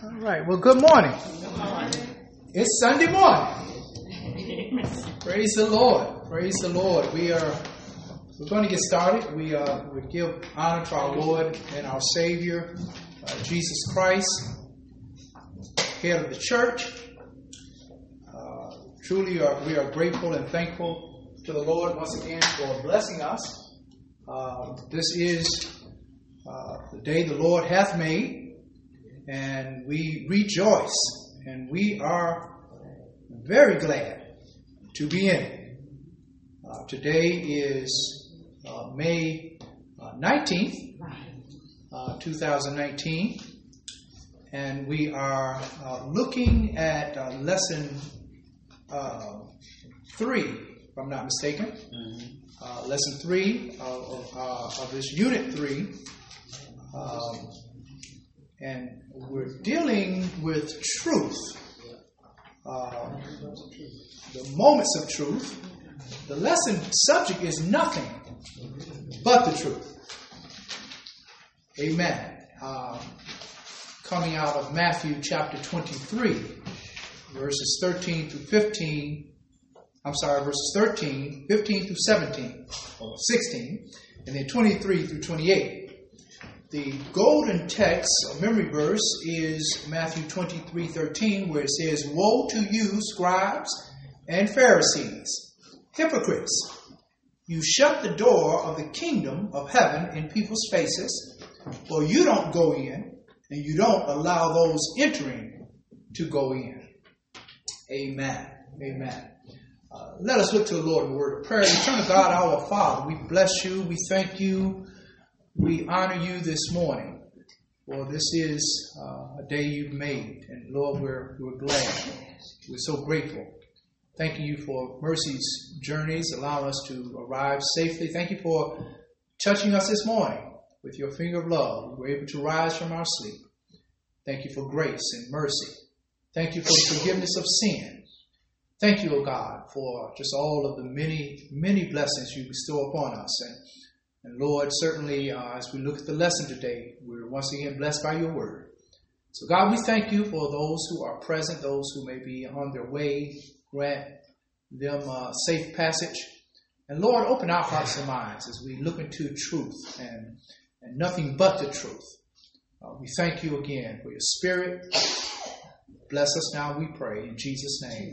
All right. Well, good morning. It's Sunday morning. Praise the Lord. Praise the Lord. We are we're going to get started. We uh, we give honor to our Lord and our Savior, uh, Jesus Christ, head of the church. Uh, truly, are, we are grateful and thankful to the Lord once again for blessing us. Uh, this is uh, the day the Lord hath made and we rejoice and we are very glad to be in it. Uh, today is uh, May uh, 19th, uh, 2019, and we are uh, looking at uh, lesson three, if I'm not mistaken. Mm-hmm. lesson three of, of, of, this unit three. Um, and we're dealing with truth, uh, the moments of truth. The lesson subject is nothing but the truth. Amen. Uh, coming out of Matthew chapter 23, verses 13 through 15. I'm sorry, verses 13, 15 through 17, or 16, and then 23 through 28. The golden text or memory verse is Matthew 23 13, where it says, Woe to you, scribes and Pharisees, hypocrites! You shut the door of the kingdom of heaven in people's faces, for you don't go in, and you don't allow those entering to go in. Amen. Amen. Uh, let us look to the Lord in word of prayer. Eternal God, our Father, we bless you. We thank you we honor you this morning, for this is uh, a day you've made. And Lord, we're, we're glad. We're so grateful. Thank you for Mercy's journeys, allow us to arrive safely. Thank you for touching us this morning with your finger of love. We were able to rise from our sleep. Thank you for grace and mercy. Thank you for the forgiveness of sin. Thank you, O God, for just all of the many, many blessings you bestow upon us. And and Lord, certainly uh, as we look at the lesson today, we're once again blessed by your word. So, God, we thank you for those who are present, those who may be on their way. Grant them a safe passage. And Lord, open our hearts and minds as we look into truth and, and nothing but the truth. Uh, we thank you again for your spirit. Bless us now, we pray, in Jesus' name.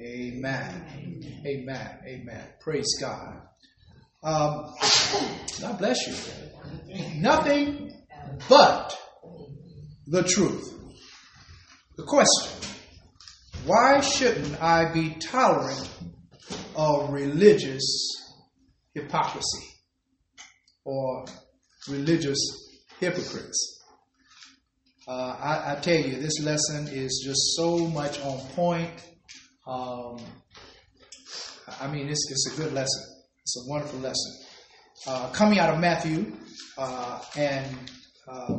Amen. Amen. Amen. Praise God. Um, God bless you. Nothing but the truth. The question why shouldn't I be tolerant of religious hypocrisy or religious hypocrites? Uh, I, I, tell you, this lesson is just so much on point. Um, I mean, it's, it's a good lesson. It's a wonderful lesson. Uh, coming out of Matthew, uh, and uh,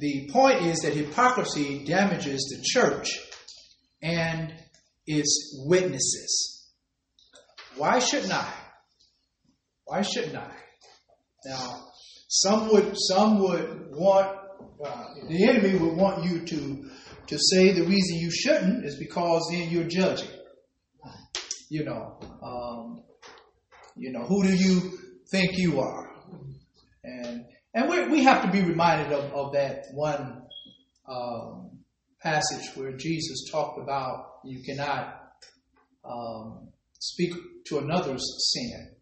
the point is that hypocrisy damages the church and its witnesses. Why shouldn't I? Why shouldn't I? Now, some would some would want uh, the enemy would want you to to say the reason you shouldn't is because then you're judging. You know, um, you know, who do you think you are? And and we we have to be reminded of, of that one um, passage where Jesus talked about you cannot um, speak to another's sin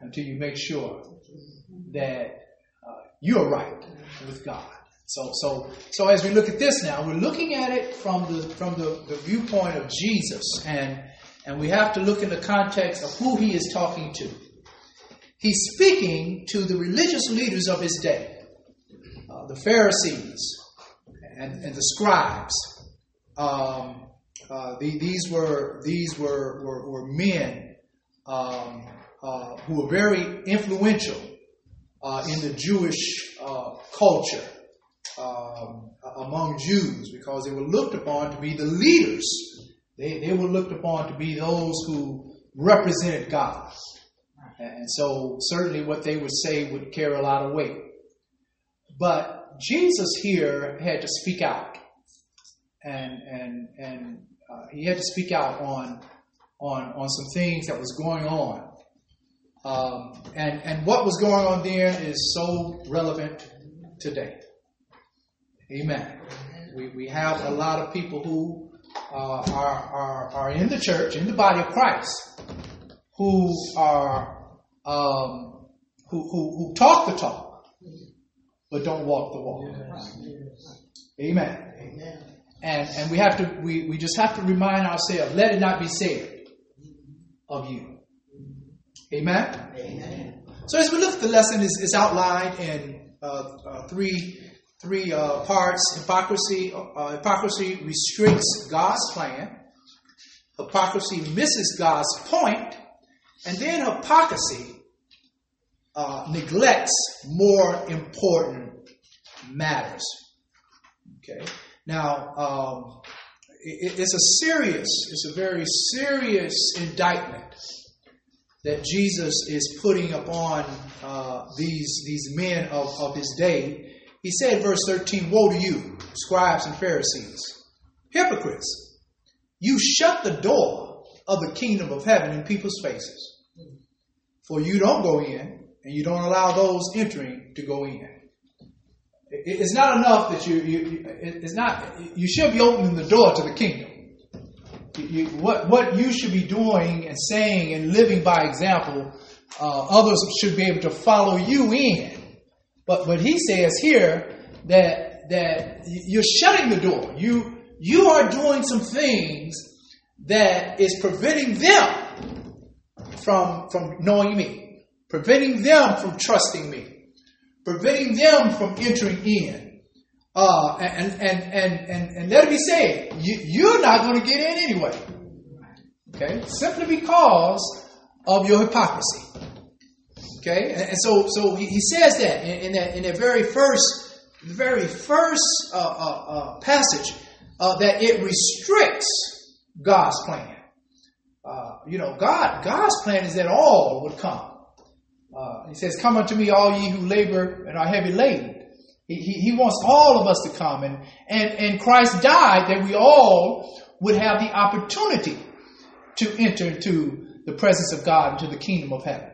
until you make sure that uh, you're right with God. So, so, so as we look at this now, we're looking at it from the from the, the viewpoint of Jesus, and and we have to look in the context of who he is talking to. He's speaking to the religious leaders of his day, uh, the Pharisees and, and the scribes. Um, uh, the, these were these were were, were men um, uh, who were very influential uh, in the Jewish uh, culture um, among Jews because they were looked upon to be the leaders they, they were looked upon to be those who represented God. And so certainly what they would say would carry a lot of weight. But Jesus here had to speak out and and and uh, he had to speak out on on on some things that was going on. Um, and and what was going on then is so relevant today. Amen. We, we have a lot of people who uh, are, are, are in the church, in the body of Christ, who are um, who, who, who talk the talk, but don't walk the walk. Amen. Amen. And and we have to we, we just have to remind ourselves, let it not be said of you. Amen. Amen. So as we look at the lesson, is is outlined in uh, uh, three three uh, parts. Hypocrisy uh, hypocrisy restricts God's plan. Hypocrisy misses God's point, and then hypocrisy uh, neglects more important matters. Okay. Now, um, it, it's a serious, it's a very serious indictment that Jesus is putting upon uh, these, these men of, of his day. He said, verse 13, Woe to you, scribes and Pharisees, hypocrites! You shut the door of the kingdom of heaven in people's faces. For you don't go in, and you don't allow those entering to go in. It's not enough that you, you it's not, you should be opening the door to the kingdom. You, what, what you should be doing and saying and living by example, uh, others should be able to follow you in. But, but he says here that, that you're shutting the door. You, you are doing some things that is preventing them from, from knowing me, preventing them from trusting me preventing them from entering in. Uh, and, and, and, and, and let it be said, you, you're not going to get in anyway. Okay? Simply because of your hypocrisy. Okay? And, and so, so he, he, says that in, in, that in that very first, the very first uh, uh, uh passage uh, that it restricts God's plan. Uh, you know, God, God's plan is that all would come. He says, Come unto me, all ye who labor and are heavy laden. He, he, he, wants all of us to come. And, and, and Christ died that we all would have the opportunity to enter into the presence of God, into the kingdom of heaven.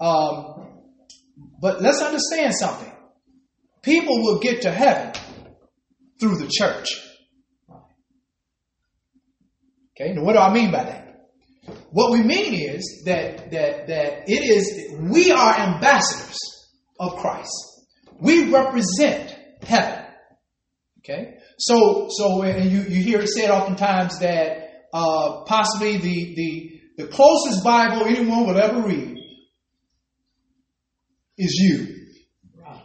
Um, but let's understand something. People will get to heaven through the church. Okay, now what do I mean by that? What we mean is that, that, that it is, we are ambassadors of Christ. We represent heaven. Okay? So, so and you, you hear it said oftentimes that uh, possibly the, the, the closest Bible anyone will ever read is you. Right?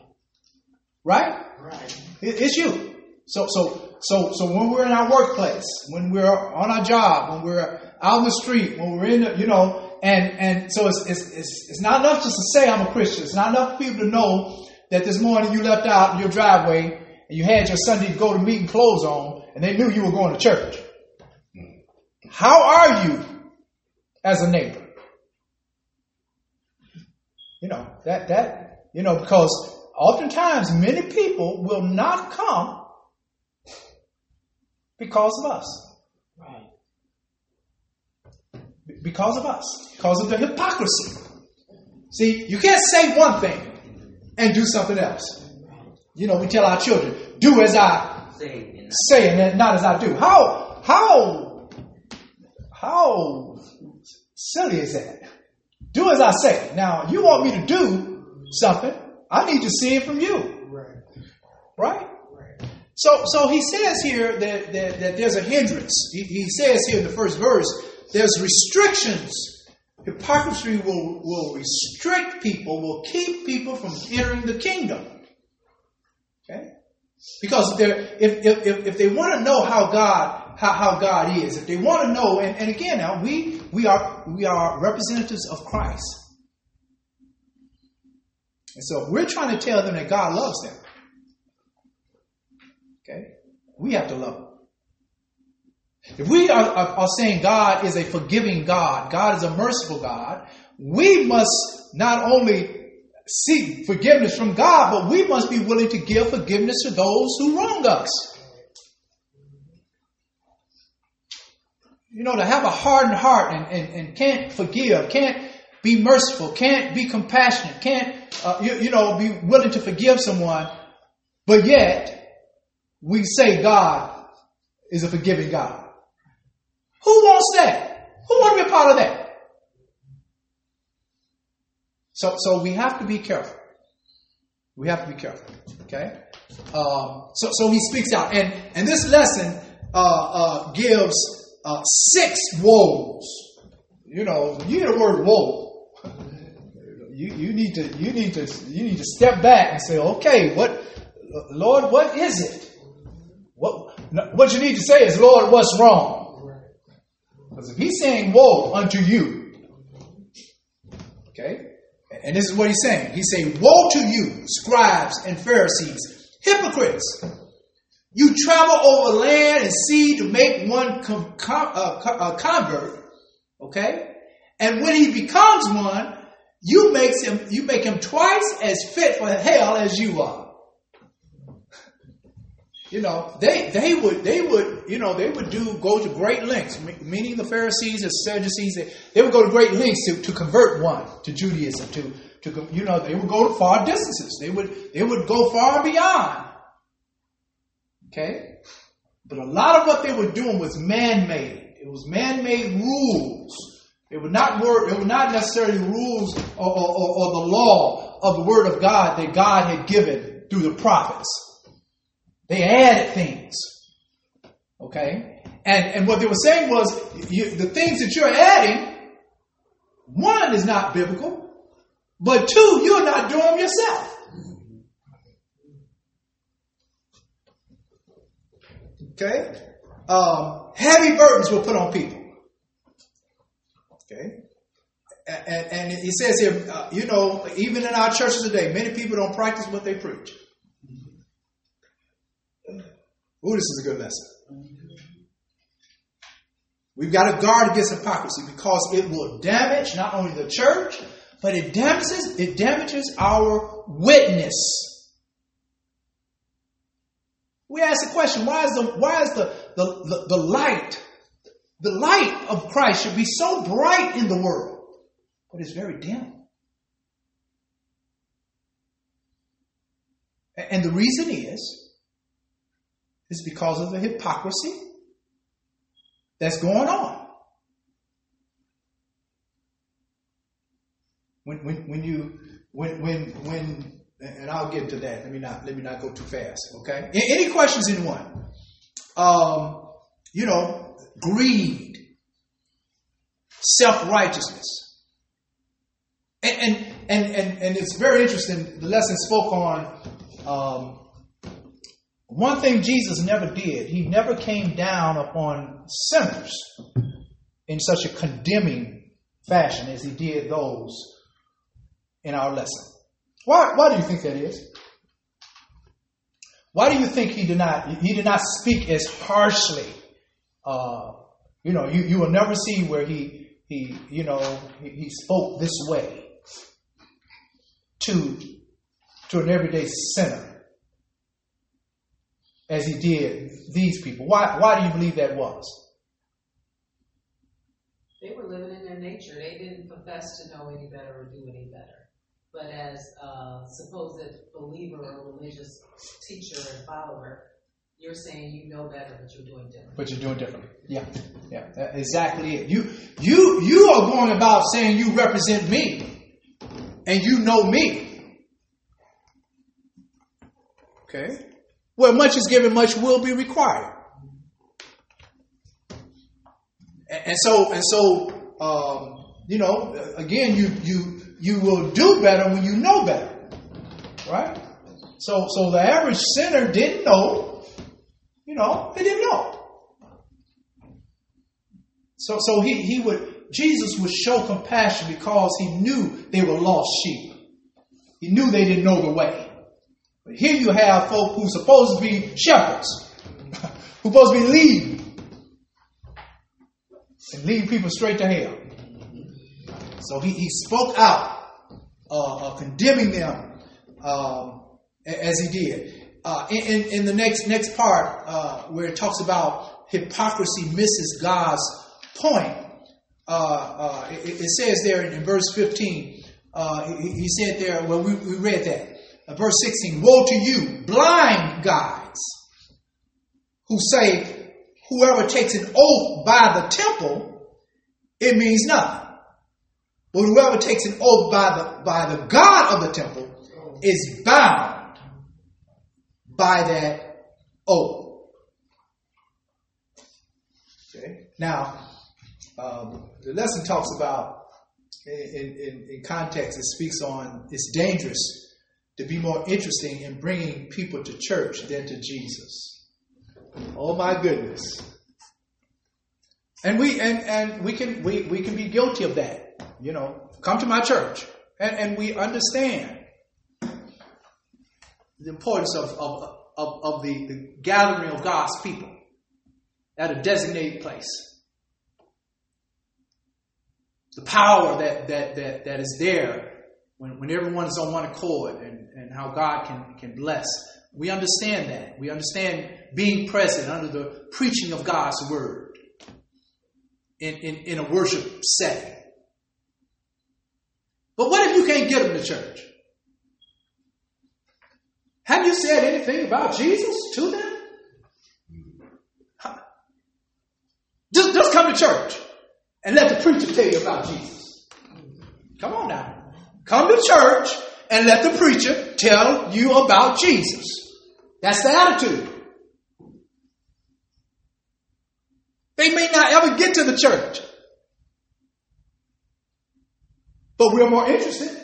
Right. right. It, it's you. So, so, so, so when we're in our workplace, when we're on our job, when we're out in the street, when we're in the, you know, and, and so it's, it's, it's, it's not enough just to say I'm a Christian. It's not enough for people to know that this morning you left out in your driveway and you had your Sunday go to meeting clothes on and they knew you were going to church. How are you as a neighbor? You know, that, that, you know, because oftentimes many people will not come because of us. Right. Because of us, because of the hypocrisy. See, you can't say one thing and do something else. You know, we tell our children, do as I say and not as I do. How, how, how silly is that? Do as I say. Now, you want me to do something, I need to see it from you. Right? Right. So, so he says here that, that, that there's a hindrance. He, he says here in the first verse there's restrictions. Hypocrisy will, will restrict people, will keep people from entering the kingdom. Okay? Because if, they if, if, if they want to know how God, how, how God is, if they want to know, and, and again now, we, we, are, we are representatives of Christ. And so we're trying to tell them that God loves them. Okay? We have to love them. If we are, are, are, saying God is a forgiving God, God is a merciful God, we must not only seek forgiveness from God, but we must be willing to give forgiveness to those who wrong us. You know, to have a hardened heart and, and, and can't forgive, can't be merciful, can't be compassionate, can't, uh, you, you know, be willing to forgive someone, but yet we say God is a forgiving God. Who wants that? Who want to be a part of that? So, so we have to be careful. We have to be careful. Okay. Um, so, so he speaks out, and and this lesson uh, uh, gives uh, six woes. You know, you hear the word woe, you you need to you need to you need to step back and say, okay, what, Lord, what is it? What what you need to say is, Lord, what's wrong? Because if he's saying woe unto you, okay, and this is what he's saying. He's saying, Woe to you, scribes and Pharisees, hypocrites! You travel over land and sea to make one com- com- uh, uh, convert, okay? And when he becomes one, you makes him you make him twice as fit for hell as you are. You know, they they would they would you know they would do go to great lengths, meaning the Pharisees and Sadducees. They, they would go to great lengths to, to convert one to Judaism. To to you know they would go to far distances. They would they would go far beyond. Okay, but a lot of what they were doing was man made. It was man made rules. It would not work. It were not necessarily rules or, or, or, or the law of the Word of God that God had given through the prophets. They added things. Okay? And, and what they were saying was you, the things that you're adding, one is not biblical, but two, you're not doing them yourself. Okay? Um, heavy burdens were put on people. Okay? And, and it says here, uh, you know, even in our churches today, many people don't practice what they preach. Ooh, this is a good lesson. We've got to guard against hypocrisy because it will damage not only the church, but it damages it damages our witness. We ask the question: Why is the why is the the, the, the light the light of Christ should be so bright in the world, but it's very dim? And the reason is is because of the hypocrisy that's going on. When, when, when you when when when and I'll get to that. Let me not let me not go too fast. Okay. Any questions, anyone? Um, you know, greed, self righteousness, and, and and and and it's very interesting. The lesson spoke on um, one thing Jesus never did, he never came down upon sinners in such a condemning fashion as he did those in our lesson. Why, why do you think that is? Why do you think he did not he did not speak as harshly? Uh, you know, you, you will never see where he he you know he, he spoke this way to to an everyday sinner as he did these people. Why, why do you believe that was? They were living in their nature. They didn't profess to know any better or do any better. But as a supposed believer or religious teacher and follower, you're saying you know better, but you're doing different. But you're doing differently. Yeah, yeah, exactly it. You, you, you are going about saying you represent me, and you know me. Okay. Where much is given, much will be required. And so, and so, um, you know, again, you you you will do better when you know better, right? So, so the average sinner didn't know, you know, he didn't know. So, so he he would Jesus would show compassion because he knew they were lost sheep. He knew they didn't know the way. But here you have folk who supposed to be shepherds, who supposed to be leading, and leading people straight to hell. So he, he spoke out, uh, uh, condemning them um, as he did. Uh, in, in, the next next part, uh, where it talks about hypocrisy misses God's point, uh, uh, it, it, says there in, in verse 15, uh, he, he, said there, well, we, we read that. Verse 16, Woe to you, blind guides, who say, Whoever takes an oath by the temple, it means nothing. But whoever takes an oath by the, by the God of the temple is bound by that oath. Okay. Now, um, the lesson talks about, in, in, in context, it speaks on it's dangerous to be more interesting in bringing people to church than to Jesus. Oh my goodness. And we and, and we can we, we can be guilty of that. You know, come to my church. And, and we understand the importance of, of, of, of the, the gathering of God's people at a designated place. The power that, that, that, that is there when, when everyone is on one accord and, and how God can, can bless. We understand that. We understand being present under the preaching of God's word in, in, in a worship setting. But what if you can't get them to church? Have you said anything about Jesus to them? Just, just come to church and let the preacher tell you about Jesus. Come on now. Come to church and let the preacher tell you about Jesus. That's the attitude. They may not ever get to the church. But we're more interested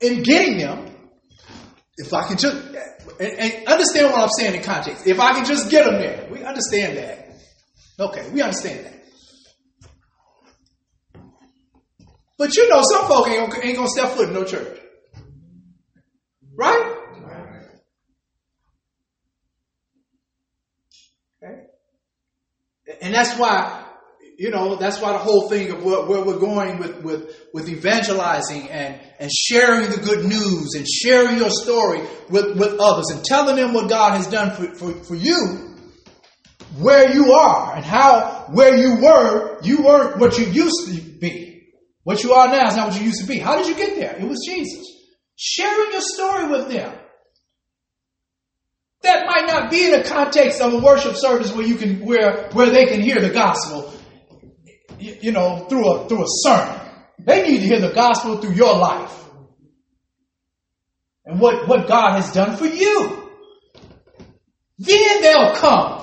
in getting them if I can just and, and understand what I'm saying in context. If I can just get them there, we understand that. Okay, we understand that. But you know, some folk ain't gonna, ain't gonna step foot in no church, right? Okay, and that's why you know, that's why the whole thing of where, where, we're going with, with, with evangelizing and, and sharing the good news and sharing your story with, with others and telling them what God has done for, for, for you, where you are and how, where you were, you weren't what you used to be. What you are now is not what you used to be. How did you get there? It was Jesus. Sharing your story with them. That might not be in the context of a worship service where you can where where they can hear the gospel you know, through a, through a sermon. They need to hear the gospel through your life. And what, what God has done for you. Then they'll come.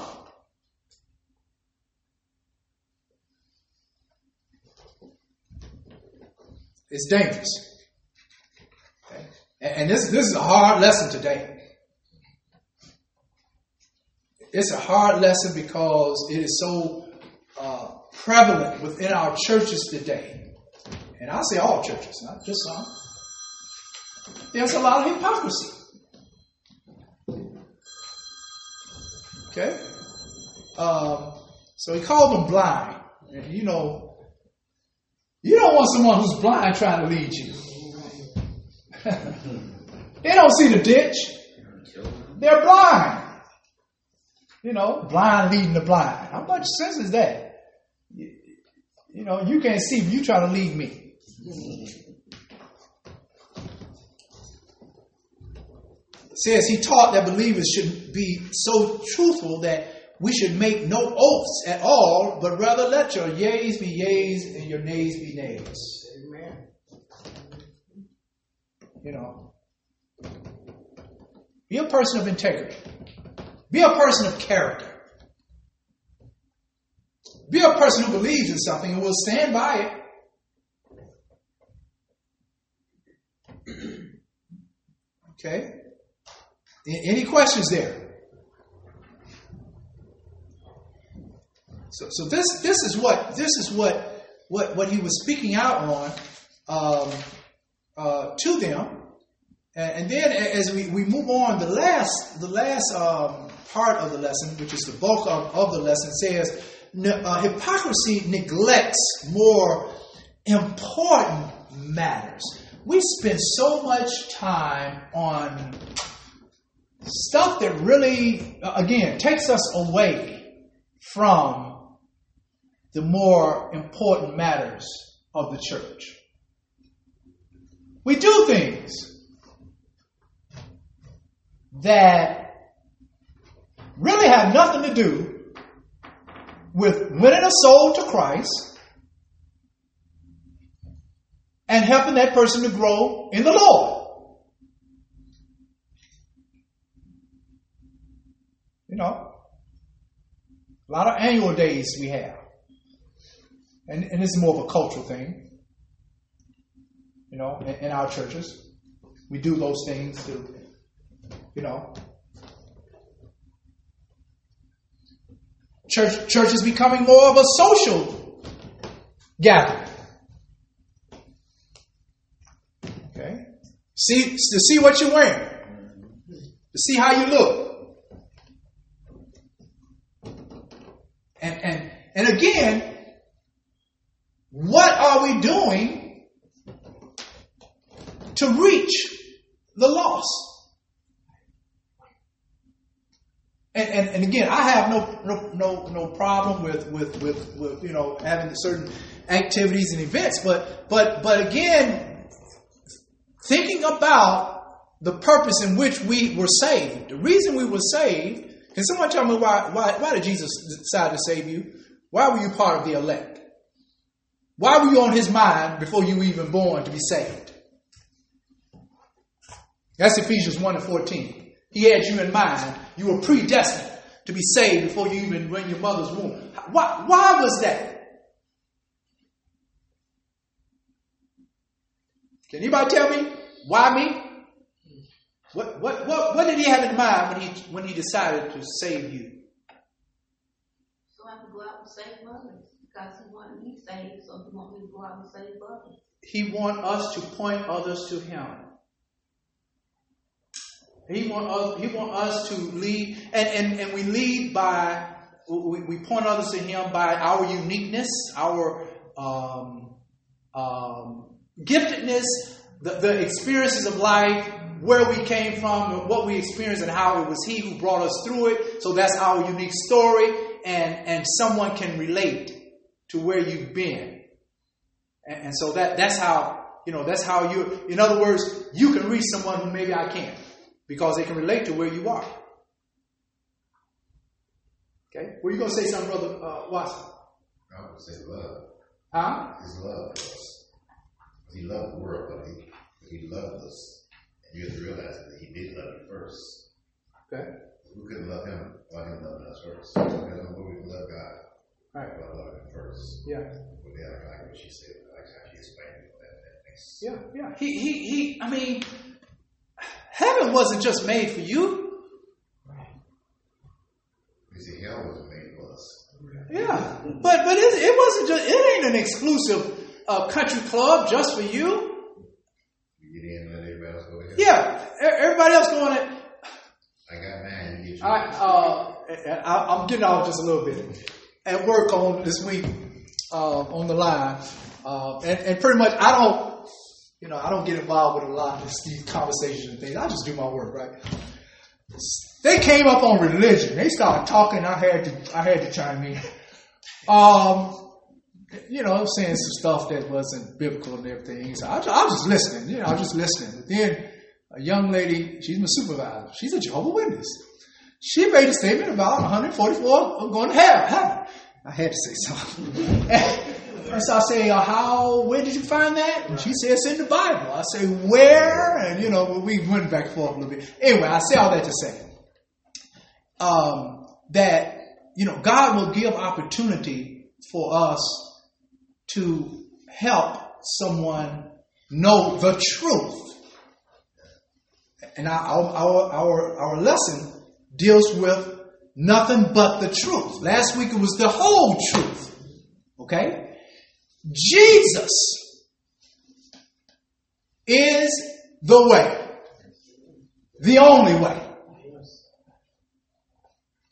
It's dangerous. Okay? And this, this is a hard lesson today. It's a hard lesson because it is so uh, prevalent within our churches today, and I say all churches, not just some, there's a lot of hypocrisy. Okay? Um, so he called them blind. And you know, you don't want someone who's blind trying to lead you. they don't see the ditch. They're blind. You know, blind leading the blind. How much sense is that? You know, you can't see, you try to lead me. It says he taught that believers should be so truthful that we should make no oaths at all, but rather let your yeas be yeas and your nays be nays. Amen. You know, be a person of integrity. Be a person of character. Be a person who believes in something and will stand by it. okay? Any questions there? So, so this this is what this is what what what he was speaking out on um, uh, to them, and, and, then as we, we move on, the last the last um, part of the lesson, which is the bulk of, of the lesson, says uh, hypocrisy neglects more important matters. We spend so much time on stuff that really, uh, again, takes us away from the more important matters of the church. We do things that really have nothing to do with winning a soul to Christ and helping that person to grow in the Lord. You know, a lot of annual days we have. And, and this is more of a cultural thing. You know, in, in our churches. We do those things to, you know. Church, church is becoming more of a social gathering. Okay? See, to see what you're wearing, to see how you look. And, and, and again, what are we doing to reach the lost? And, and, and again, I have no, no, no, no problem with, with, with, with, you know, having certain activities and events, but, but, but again, thinking about the purpose in which we were saved, the reason we were saved can someone tell me why, why, why did Jesus decide to save you? Why were you part of the elect? Why were you on his mind before you were even born to be saved? That's Ephesians 1 and 14. He had you in mind. You were predestined to be saved before you even were in your mother's womb. Why, why was that? Can anybody tell me? Why me? What, what, what, what did he have in mind when he, when he decided to save you? So I can go out and save others because he wanted me saved, so he want me to go out and save others. He want us to point others to him. He want us, he want us to lead, and, and, and we lead by, we, we point others to him by our uniqueness, our um, um, giftedness, the, the experiences of life, where we came from, what we experienced, and how it was He who brought us through it. So that's our unique story, and and someone can relate to where you've been, and, and so that that's how you know that's how you. In other words, you can reach someone who maybe I can't because they can relate to where you are. Okay, were you going to say something, brother uh, Watson? I would say love. Huh? His love for us. He loved the world, but he, he loved us. And you have to realize that he did love you first. Okay. We couldn't love him without him loving us first. So we don't know we can love God Right. without loving him first. Yeah. But yeah, like what she said, like how she explained it, that, that makes Yeah. Yeah. He he he. I mean, heaven wasn't just made for you. You see, hell wasn't made for us. Yeah, but but it, it wasn't just. It ain't an exclusive uh, country club just for you. You get in let everybody else go hell. Yeah, everybody else going. in. I got mine, you get. I, uh, I, I'm getting off just a little bit. At work on this week, uh, on the line, uh, and, and pretty much I don't, you know, I don't get involved with a lot of this, these conversations and things. I just do my work, right? They came up on religion. They started talking. I had to, I had to chime in. Um, you know, saying some stuff that wasn't biblical and everything. So I, I was just listening. You know, I was just listening. But then a young lady, she's my supervisor. She's a Jehovah Witness. She made a statement about 144 going to hell. I had to say something. and so I say, uh, how, where did you find that? And she says, in the Bible. I say, where? And, you know, we went back and forth a little bit. Anyway, I say all that to say um, that, you know, God will give opportunity for us to help someone know the truth. And our, our, our, our lesson deals with nothing but the truth. Last week it was the whole truth. Okay? Jesus is the way, the only way.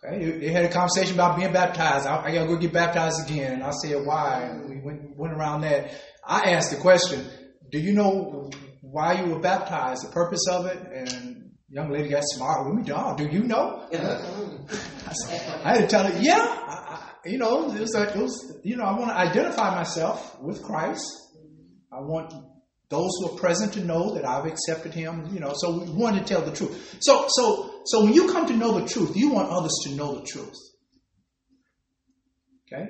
Okay, they had a conversation about being baptized. I, I gotta go get baptized again. And I said, why? And we went, went around that. I asked the question, do you know why you were baptized, the purpose of it? And young lady got smart with me. Oh, do you know? I, said, I had to tell her, yeah, you know, it was, it was, you know, I want to identify myself with Christ. I want those who are present to know that I've accepted Him. You know, so we want to tell the truth. So, so, so when you come to know the truth, you want others to know the truth. Okay,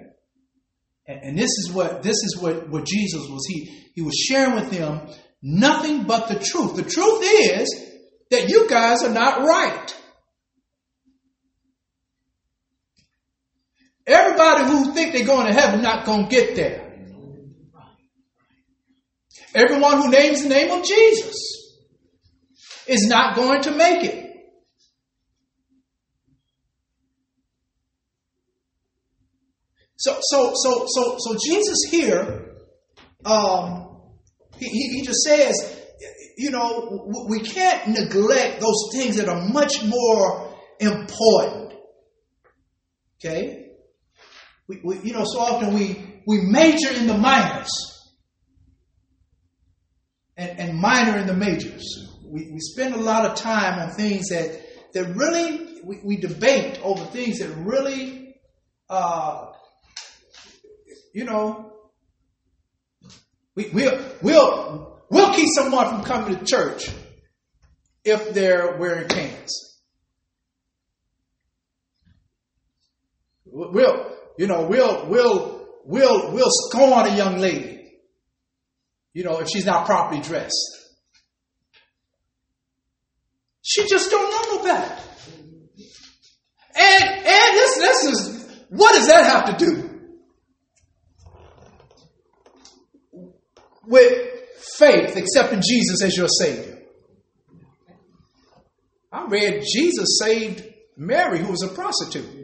and, and this is what this is what what Jesus was. He he was sharing with them nothing but the truth. The truth is that you guys are not right. Everybody who think they're going to heaven not going to get there. Everyone who names the name of Jesus is not going to make it. So, so, so, so, so Jesus here, um, he, he just says, you know, we can't neglect those things that are much more important. Okay? We, we, you know, so often we, we major in the minors and, and minor in the majors. We, we spend a lot of time on things that, that really, we, we debate over things that really, uh, you know, we, we'll, we'll, we'll keep someone from coming to church if they're wearing pants. We'll, you know, we'll, we'll, we'll, we'll scorn a young lady, you know, if she's not properly dressed. She just don't know no better. And, and this, this is, what does that have to do? With faith, accepting Jesus as your Savior. I read Jesus saved Mary, who was a prostitute.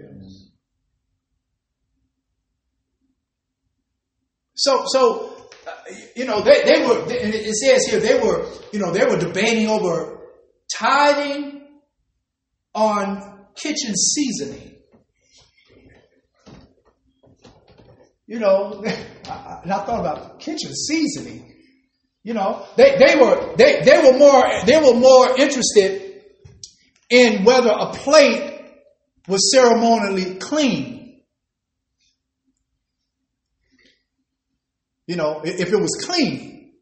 So, so uh, you know, they, they were. And it says here they were. You know, they were debating over tithing on kitchen seasoning. You know, and I thought about kitchen seasoning. You know, they, they were they, they were more they were more interested in whether a plate was ceremonially clean. You know, if it was clean.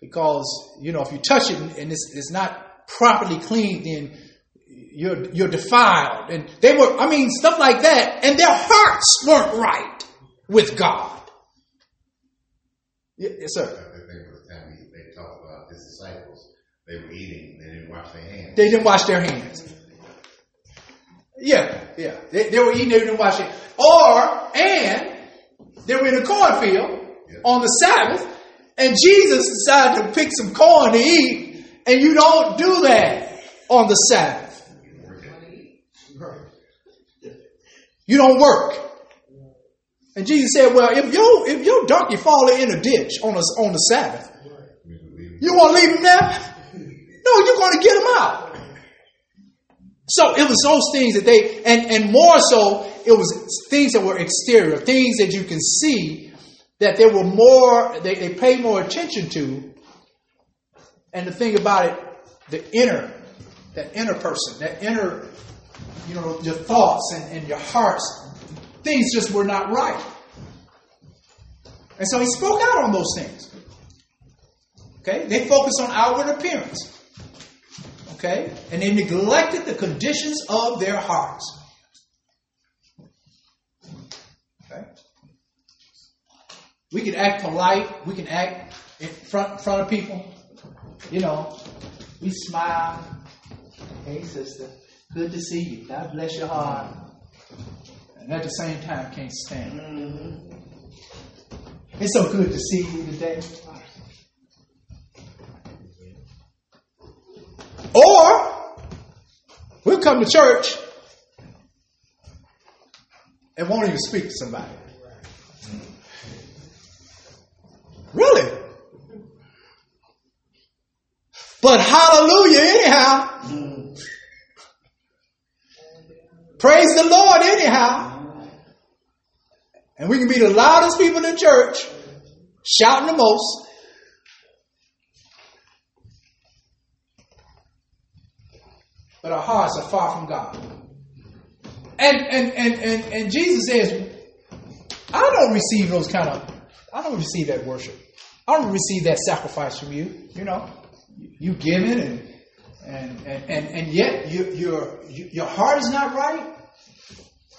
Because, you know, if you touch it and it's, it's not properly clean, then you're, you're defiled. And they were, I mean, stuff like that. And their hearts weren't right with God. Yes, sir. I think it was the time they talked about his disciples. They were eating, they didn't wash their hands. They didn't wash their hands. Yeah, yeah. They, they were eating, they didn't wash it. Or, and they were in a cornfield on the Sabbath, and Jesus decided to pick some corn to eat, and you don't do that on the Sabbath. You don't work. And Jesus said, Well, if your if your donkey fall in a ditch on a, on the Sabbath, you want to leave him there? No, you're going to get him out. So it was those things that they, and, and more so, it was things that were exterior, things that you can see that they were more, they, they paid more attention to. And the thing about it, the inner, that inner person, that inner, you know, your thoughts and, and your hearts, things just were not right. And so he spoke out on those things. Okay? They focused on outward appearance. Okay? And they neglected the conditions of their hearts. Okay? We can act polite. We can act in front, in front of people. You know, we smile. Hey, sister. Good to see you. God bless your heart. And at the same time, can't stand it. Mm-hmm. It's so good to see you today. Or we'll come to church and won't even speak to somebody. Really? But hallelujah, anyhow. Praise the Lord, anyhow. And we can be the loudest people in the church, shouting the most. But our hearts are far from God. And, and, and, and, and Jesus says, I don't receive those kind of, I don't receive that worship. I don't receive that sacrifice from you. You know, you give it and, and, and, and, yet you, your, your heart is not right.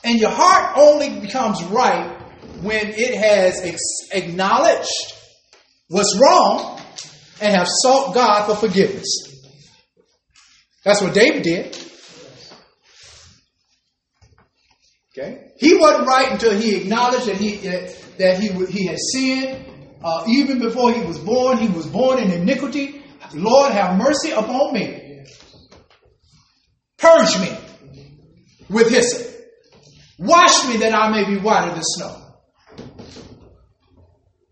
And your heart only becomes right when it has ex- acknowledged what's wrong and have sought God for forgiveness. That's what David did. Okay, he wasn't right until he acknowledged that he that he he had sinned. Uh, even before he was born, he was born in iniquity. Lord, have mercy upon me. Purge me with hyssop. Wash me that I may be whiter than snow.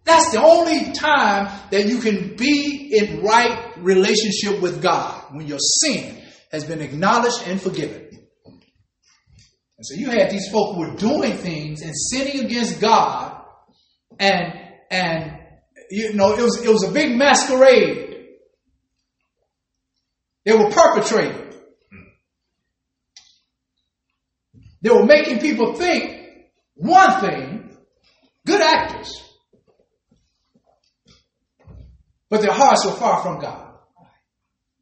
That's the only time that you can be in right relationship with God when your sin has been acknowledged and forgiven. And so you had these folk who were doing things and sinning against God, and and you know it was it was a big masquerade. They were perpetrating. They were making people think one thing, good actors, but their hearts were far from God.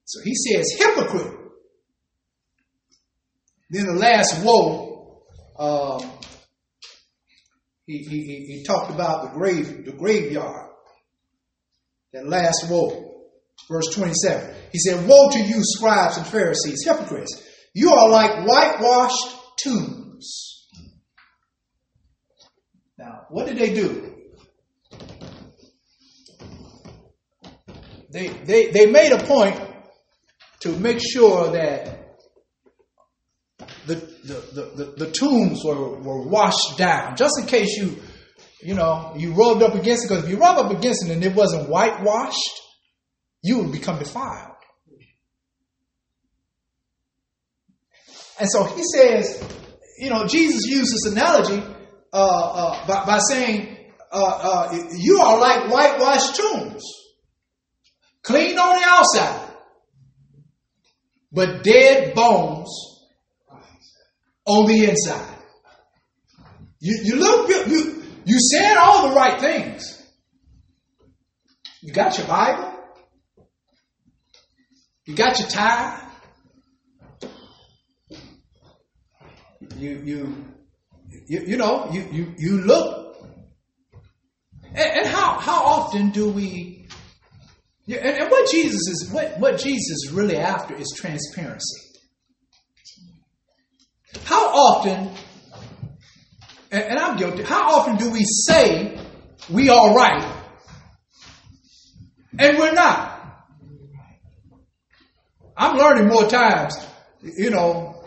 So he says, hypocrite. Then the last woe, uh, he, he, he talked about the grave, the graveyard. That last woe, verse 27. He said, Woe to you, scribes and Pharisees, hypocrites! You are like whitewashed tombs. Now, what did they do? They, they, they made a point to make sure that the, the, the, the, tombs were, were washed down, just in case you, you know, you rubbed up against it. Because if you rub up against it and it wasn't whitewashed, you would become defiled. And so he says, you know, Jesus used this analogy uh, uh, by, by, saying, uh, uh you are like whitewashed tombs, clean on the outside, but dead bones on the inside. You, you look, you, you said all the right things. You got your Bible. You got your tie. You, you, you, you know, you, you, you look. And, and how, how often do we, and, and what Jesus is, what, what Jesus is really after is transparency. How often, and, and I'm guilty, how often do we say we are right and we're not? I'm learning more times, you know,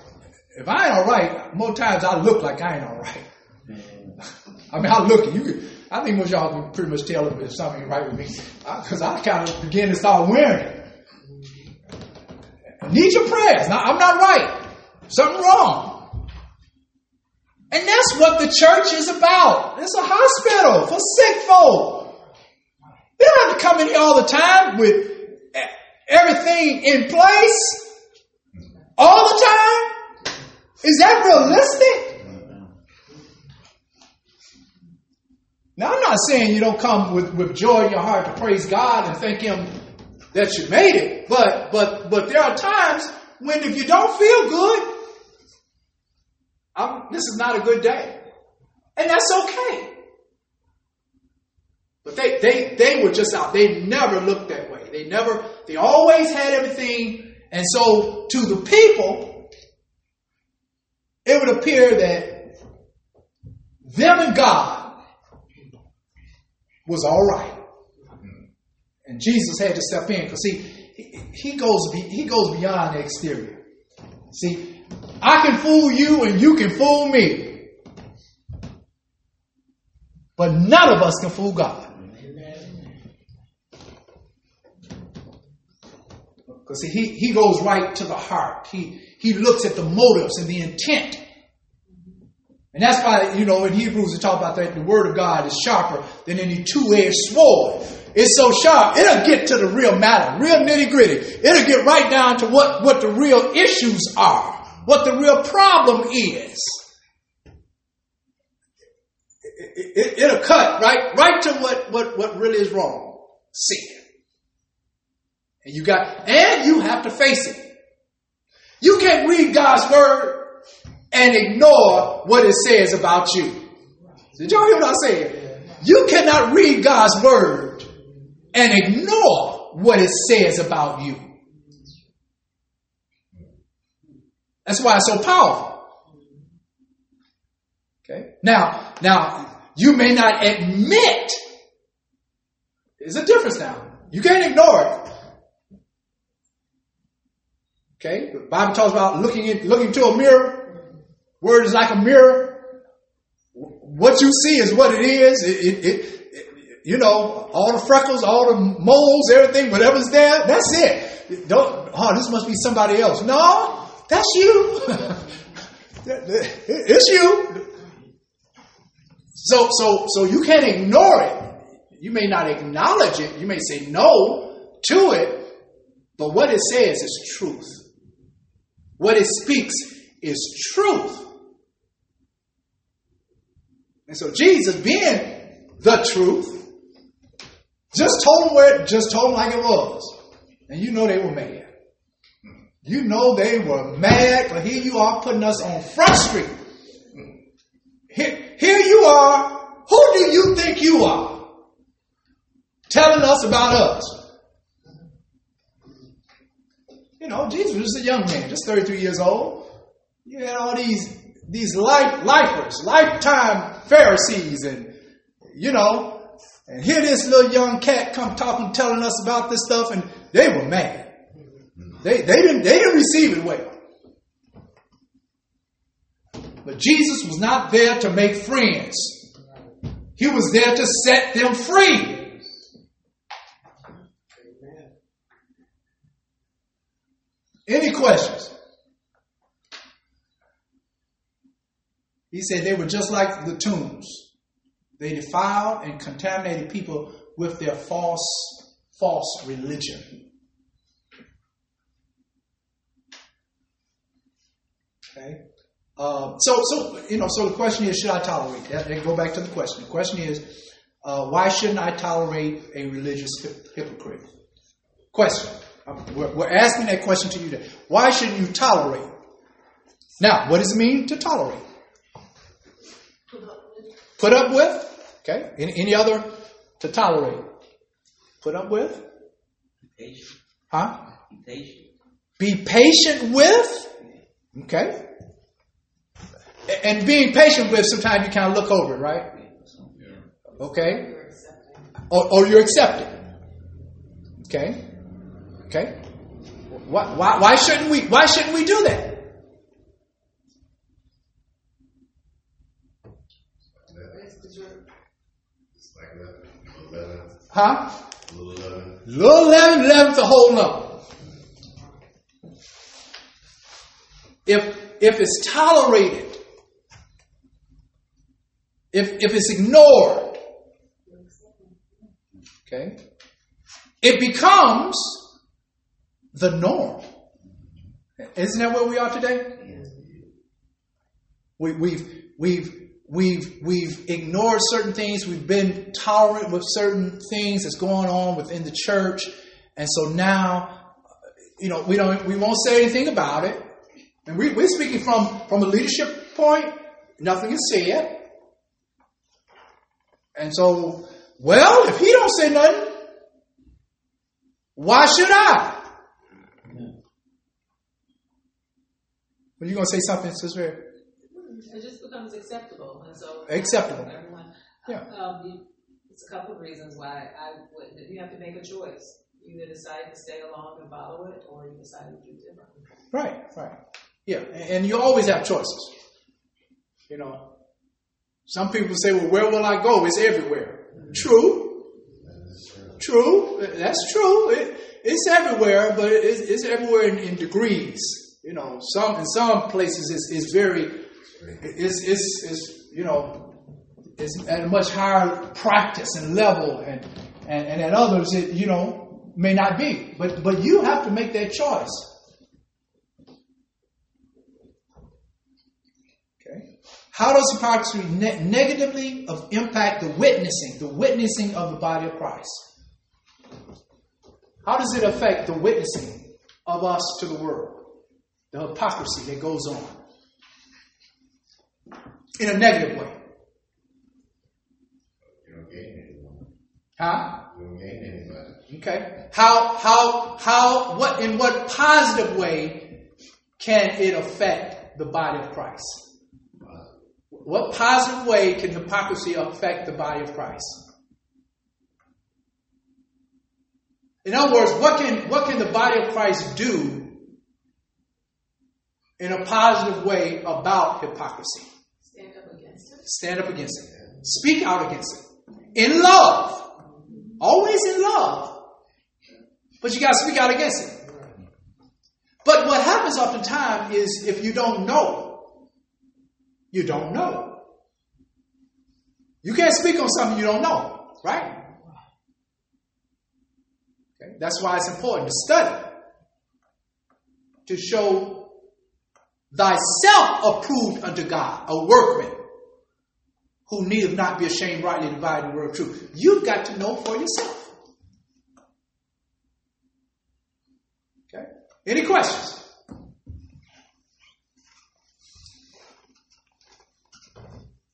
if I ain't all right, more times I look like I ain't all right. Mm. I mean, I look, you I think most y'all can pretty much tell if something ain't right with me. Because I, I kind of begin to start wearing it. I need your prayers. Now, I'm not right. Something wrong. And that's what the church is about. It's a hospital for sick folk. They don't have to come in here all the time with everything in place all the time? Is that realistic? Now, I'm not saying you don't come with, with joy in your heart to praise God and thank Him that you made it, but but but there are times when if you don't feel good, I'm, this is not a good day, and that's okay. But they they they were just out. They never looked that way. They never, they always had everything. And so to the people, it would appear that them and God was all right. And Jesus had to step in because see, he goes he goes beyond the exterior. See, I can fool you and you can fool me. But none of us can fool God. Because he, he goes right to the heart. He, he looks at the motives and the intent. And that's why, you know, in Hebrews, it talk about that the word of God is sharper than any two-edged sword. It's so sharp, it'll get to the real matter, real nitty-gritty. It'll get right down to what, what the real issues are, what the real problem is. it, it'll cut right, right to what, what, what really is wrong. Sin. And you got, and you have to face it. You can't read God's word and ignore what it says about you. Did y'all hear what I said? You cannot read God's word and ignore what it says about you. That's why it's so powerful. Okay. Now, now you may not admit. There's a difference now. You can't ignore it. Okay. The Bible talks about looking in, looking into a mirror. Word is like a mirror. What you see is what it is. It, it, it, you know, all the freckles, all the moles, everything, whatever's there, that's it. Don't, oh, this must be somebody else. No, that's you. it's you. So, so, so you can't ignore it. You may not acknowledge it. You may say no to it, but what it says is truth. What it speaks is truth. And so Jesus, being the truth, just told them where, just told them like it was. And you know they were mad. You know they were mad, but here you are putting us on Front Street. Here, here you are. Who do you think you are? Telling us about us. You know, Jesus was a young man, just 33 years old. You had all these these life lifers, lifetime Pharisees, and you know, and here this little young cat come talking, telling us about this stuff, and they were mad. They, they didn't they didn't receive it well. But Jesus was not there to make friends. He was there to set them free. Any questions? He said they were just like the tombs. They defiled and contaminated people with their false, false religion. Okay. Uh, so, so you know, so the question is, should I tolerate that? And go back to the question. The question is, uh, why shouldn't I tolerate a religious hypocrite? Question. We're, we're asking that question to you today. Why shouldn't you tolerate? Now, what does it mean to tolerate? Put up with. Okay. Any, any other to tolerate? Put up with. Be patient. Huh? Be patient. Be patient with. Okay. And being patient with, sometimes you kind of look over it, right? Okay. Or, or you're accepting. Okay. Okay. Why, why, why shouldn't we? Why shouldn't we do that? Leaven, Huh? little leaven. Little leaven, leaven's a whole number. If if it's tolerated, if if it's ignored, okay, it becomes the norm. Isn't that where we are today? We, we've we've we've we've ignored certain things. We've been tolerant with certain things that's going on within the church, and so now, you know, we don't we won't say anything about it. And we, we're speaking from from a leadership point. Nothing is said, and so, well, if he don't say nothing, why should I? Were you gonna say something, Sister? It just becomes acceptable, and so Acceptable. Everyone, Yeah. Um, it's a couple of reasons why I would. You have to make a choice. You either decide to stay along and follow it, or you decide to do differently. Right, right. Yeah, and you always have choices. You know, some people say, well, where will I go? It's everywhere. True. True. That's true. It, it's everywhere, but it's, it's everywhere in, in degrees. You know, some in some places it's, it's very, it's, it's, it's, you know, it's at a much higher practice and level, and, and, and at others it, you know, may not be. But, but you have to make that choice. Okay. How does hypocrisy ne- negatively of impact the witnessing, the witnessing of the body of Christ? How does it affect the witnessing of us to the world? The hypocrisy that goes on in a negative way. You don't gain anyone. Huh? You don't gain anybody. Okay. How how how what in what positive way can it affect the body of Christ? What positive way can hypocrisy affect the body of Christ? In other words, what can what can the body of Christ do in a positive way about hypocrisy? Stand up against it. Stand up against it. Speak out against it. In love. Always in love. But you got to speak out against it. But what happens oftentimes is if you don't know, you don't know. You can't speak on something you don't know, right? Okay? That's why it's important to study, to show thyself approved unto God, a workman who needeth not be ashamed, rightly dividing the word of truth. You've got to know for yourself. Okay? Any questions?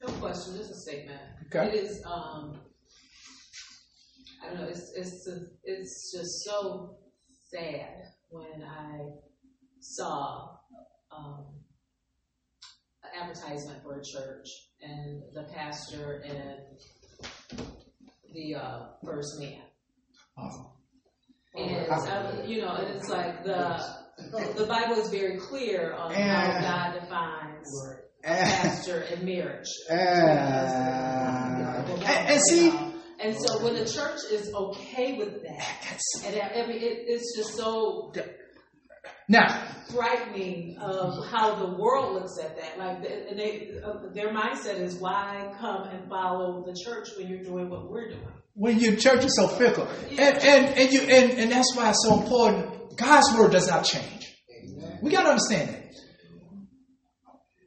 No question, just a statement. Okay. It is, um, I don't know, it's, it's, it's just so sad when I saw, um, an advertisement for a church and the pastor and the, uh, first man. And, um, you know, and it's like the, the Bible is very clear on how God defines And, pastor and marriage. and, and see, And so when the church is okay with that, and I mean, it, it's just so now, frightening of how the world looks at that. Like, they- and they, uh, their mindset is, why come and follow the church when you're doing what we're doing? when your church is so fickle, and and and you and, and that's why it's so important. God's word does not change. We got to understand that.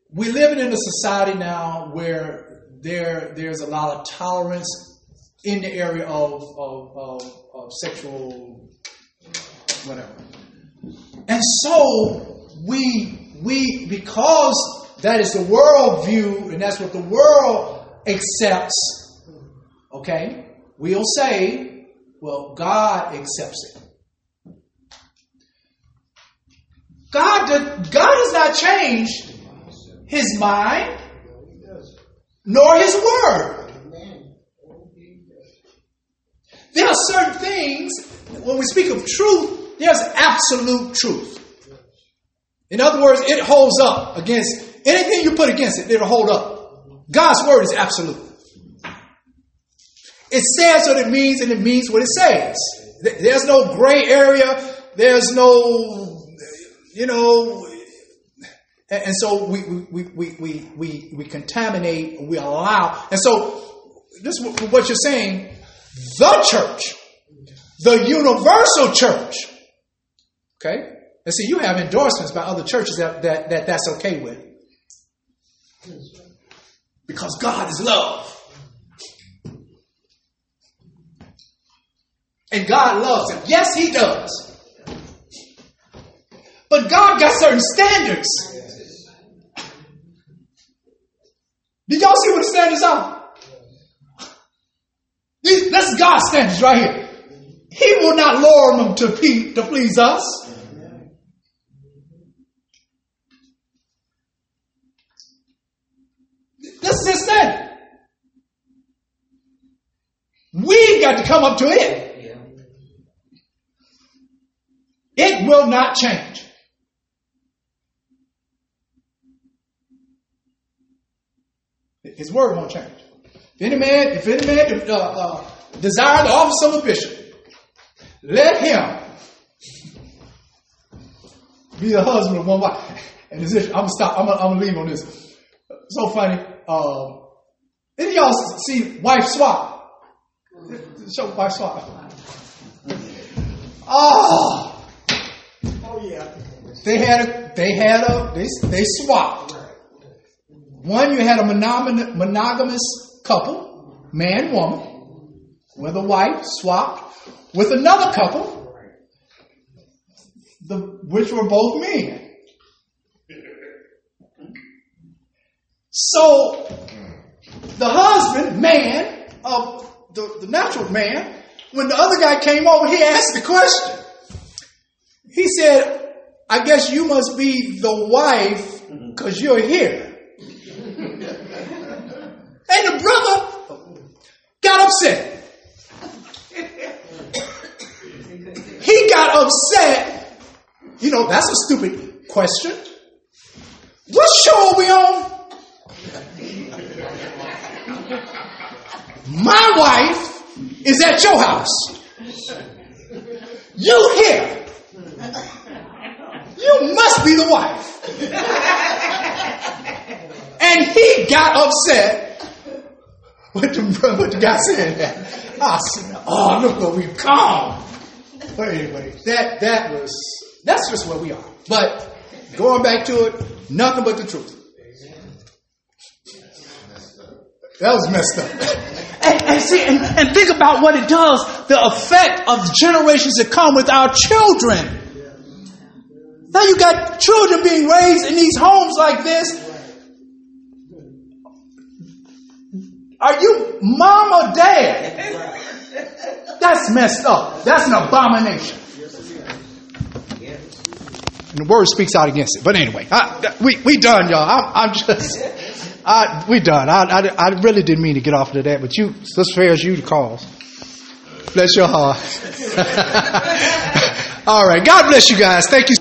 We're living in a society now where there there's a lot of tolerance in the area of of, of, of sexual whatever, and so we we because that is the world view and that's what the world accepts. Okay, we'll say, well, God accepts it. God, did, God has not changed his mind nor his word. There are certain things, when we speak of truth, there's absolute truth. In other words, it holds up against anything you put against it, it'll hold up. God's word is absolute. It says what it means and it means what it says. There's no gray area. There's no, you know, and, so we, we, we, we, we, we contaminate, we allow. And so this is what you're saying, the church, the universal church. Okay? And see, you have endorsements by other churches that, that, that that's okay with. Because God is love. And God loves him. Yes, he does. But God got certain standards. Did y'all see what the standards are? This is God's standards right here. He will not lower them to please us. This is his standard. We've got to come up to it. It will not change. His word won't change. If any man, if any man uh, uh, desire the office of a bishop, let him be the husband of one wife. And this, I'm gonna stop. I'm gonna, I'm gonna leave on this. So funny. Um, any y'all see wife swap? Show wife swap. Oh, oh yeah. They had a, they had a, they, they swapped. One, you had a monog- monogamous couple, man, woman, with a wife swapped with another couple, the, which were both men. So, the husband, man, of the, the natural man, when the other guy came over, he asked the question. He said, I guess you must be the wife because you're here. and the brother got upset. he got upset. You know, that's a stupid question. What show are we on? My wife is at your house. You here. You must be the wife. and he got upset with the, with the guy saying that. I said, oh, look what we've come. But anyway, that, that was, that's just where we are. But going back to it, nothing but the truth. That was messed up. And, and see, and, and think about what it does, the effect of generations that come with our children. Now you got children being raised in these homes like this. Are you mom or dad? That's messed up. That's an abomination. And the word speaks out against it. But anyway, I, we we done, y'all. I'm, I'm just, I, we done. I, I, I really didn't mean to get off into that, but you, it's as fair as you the cause. Bless your heart. All right. God bless you guys. Thank you.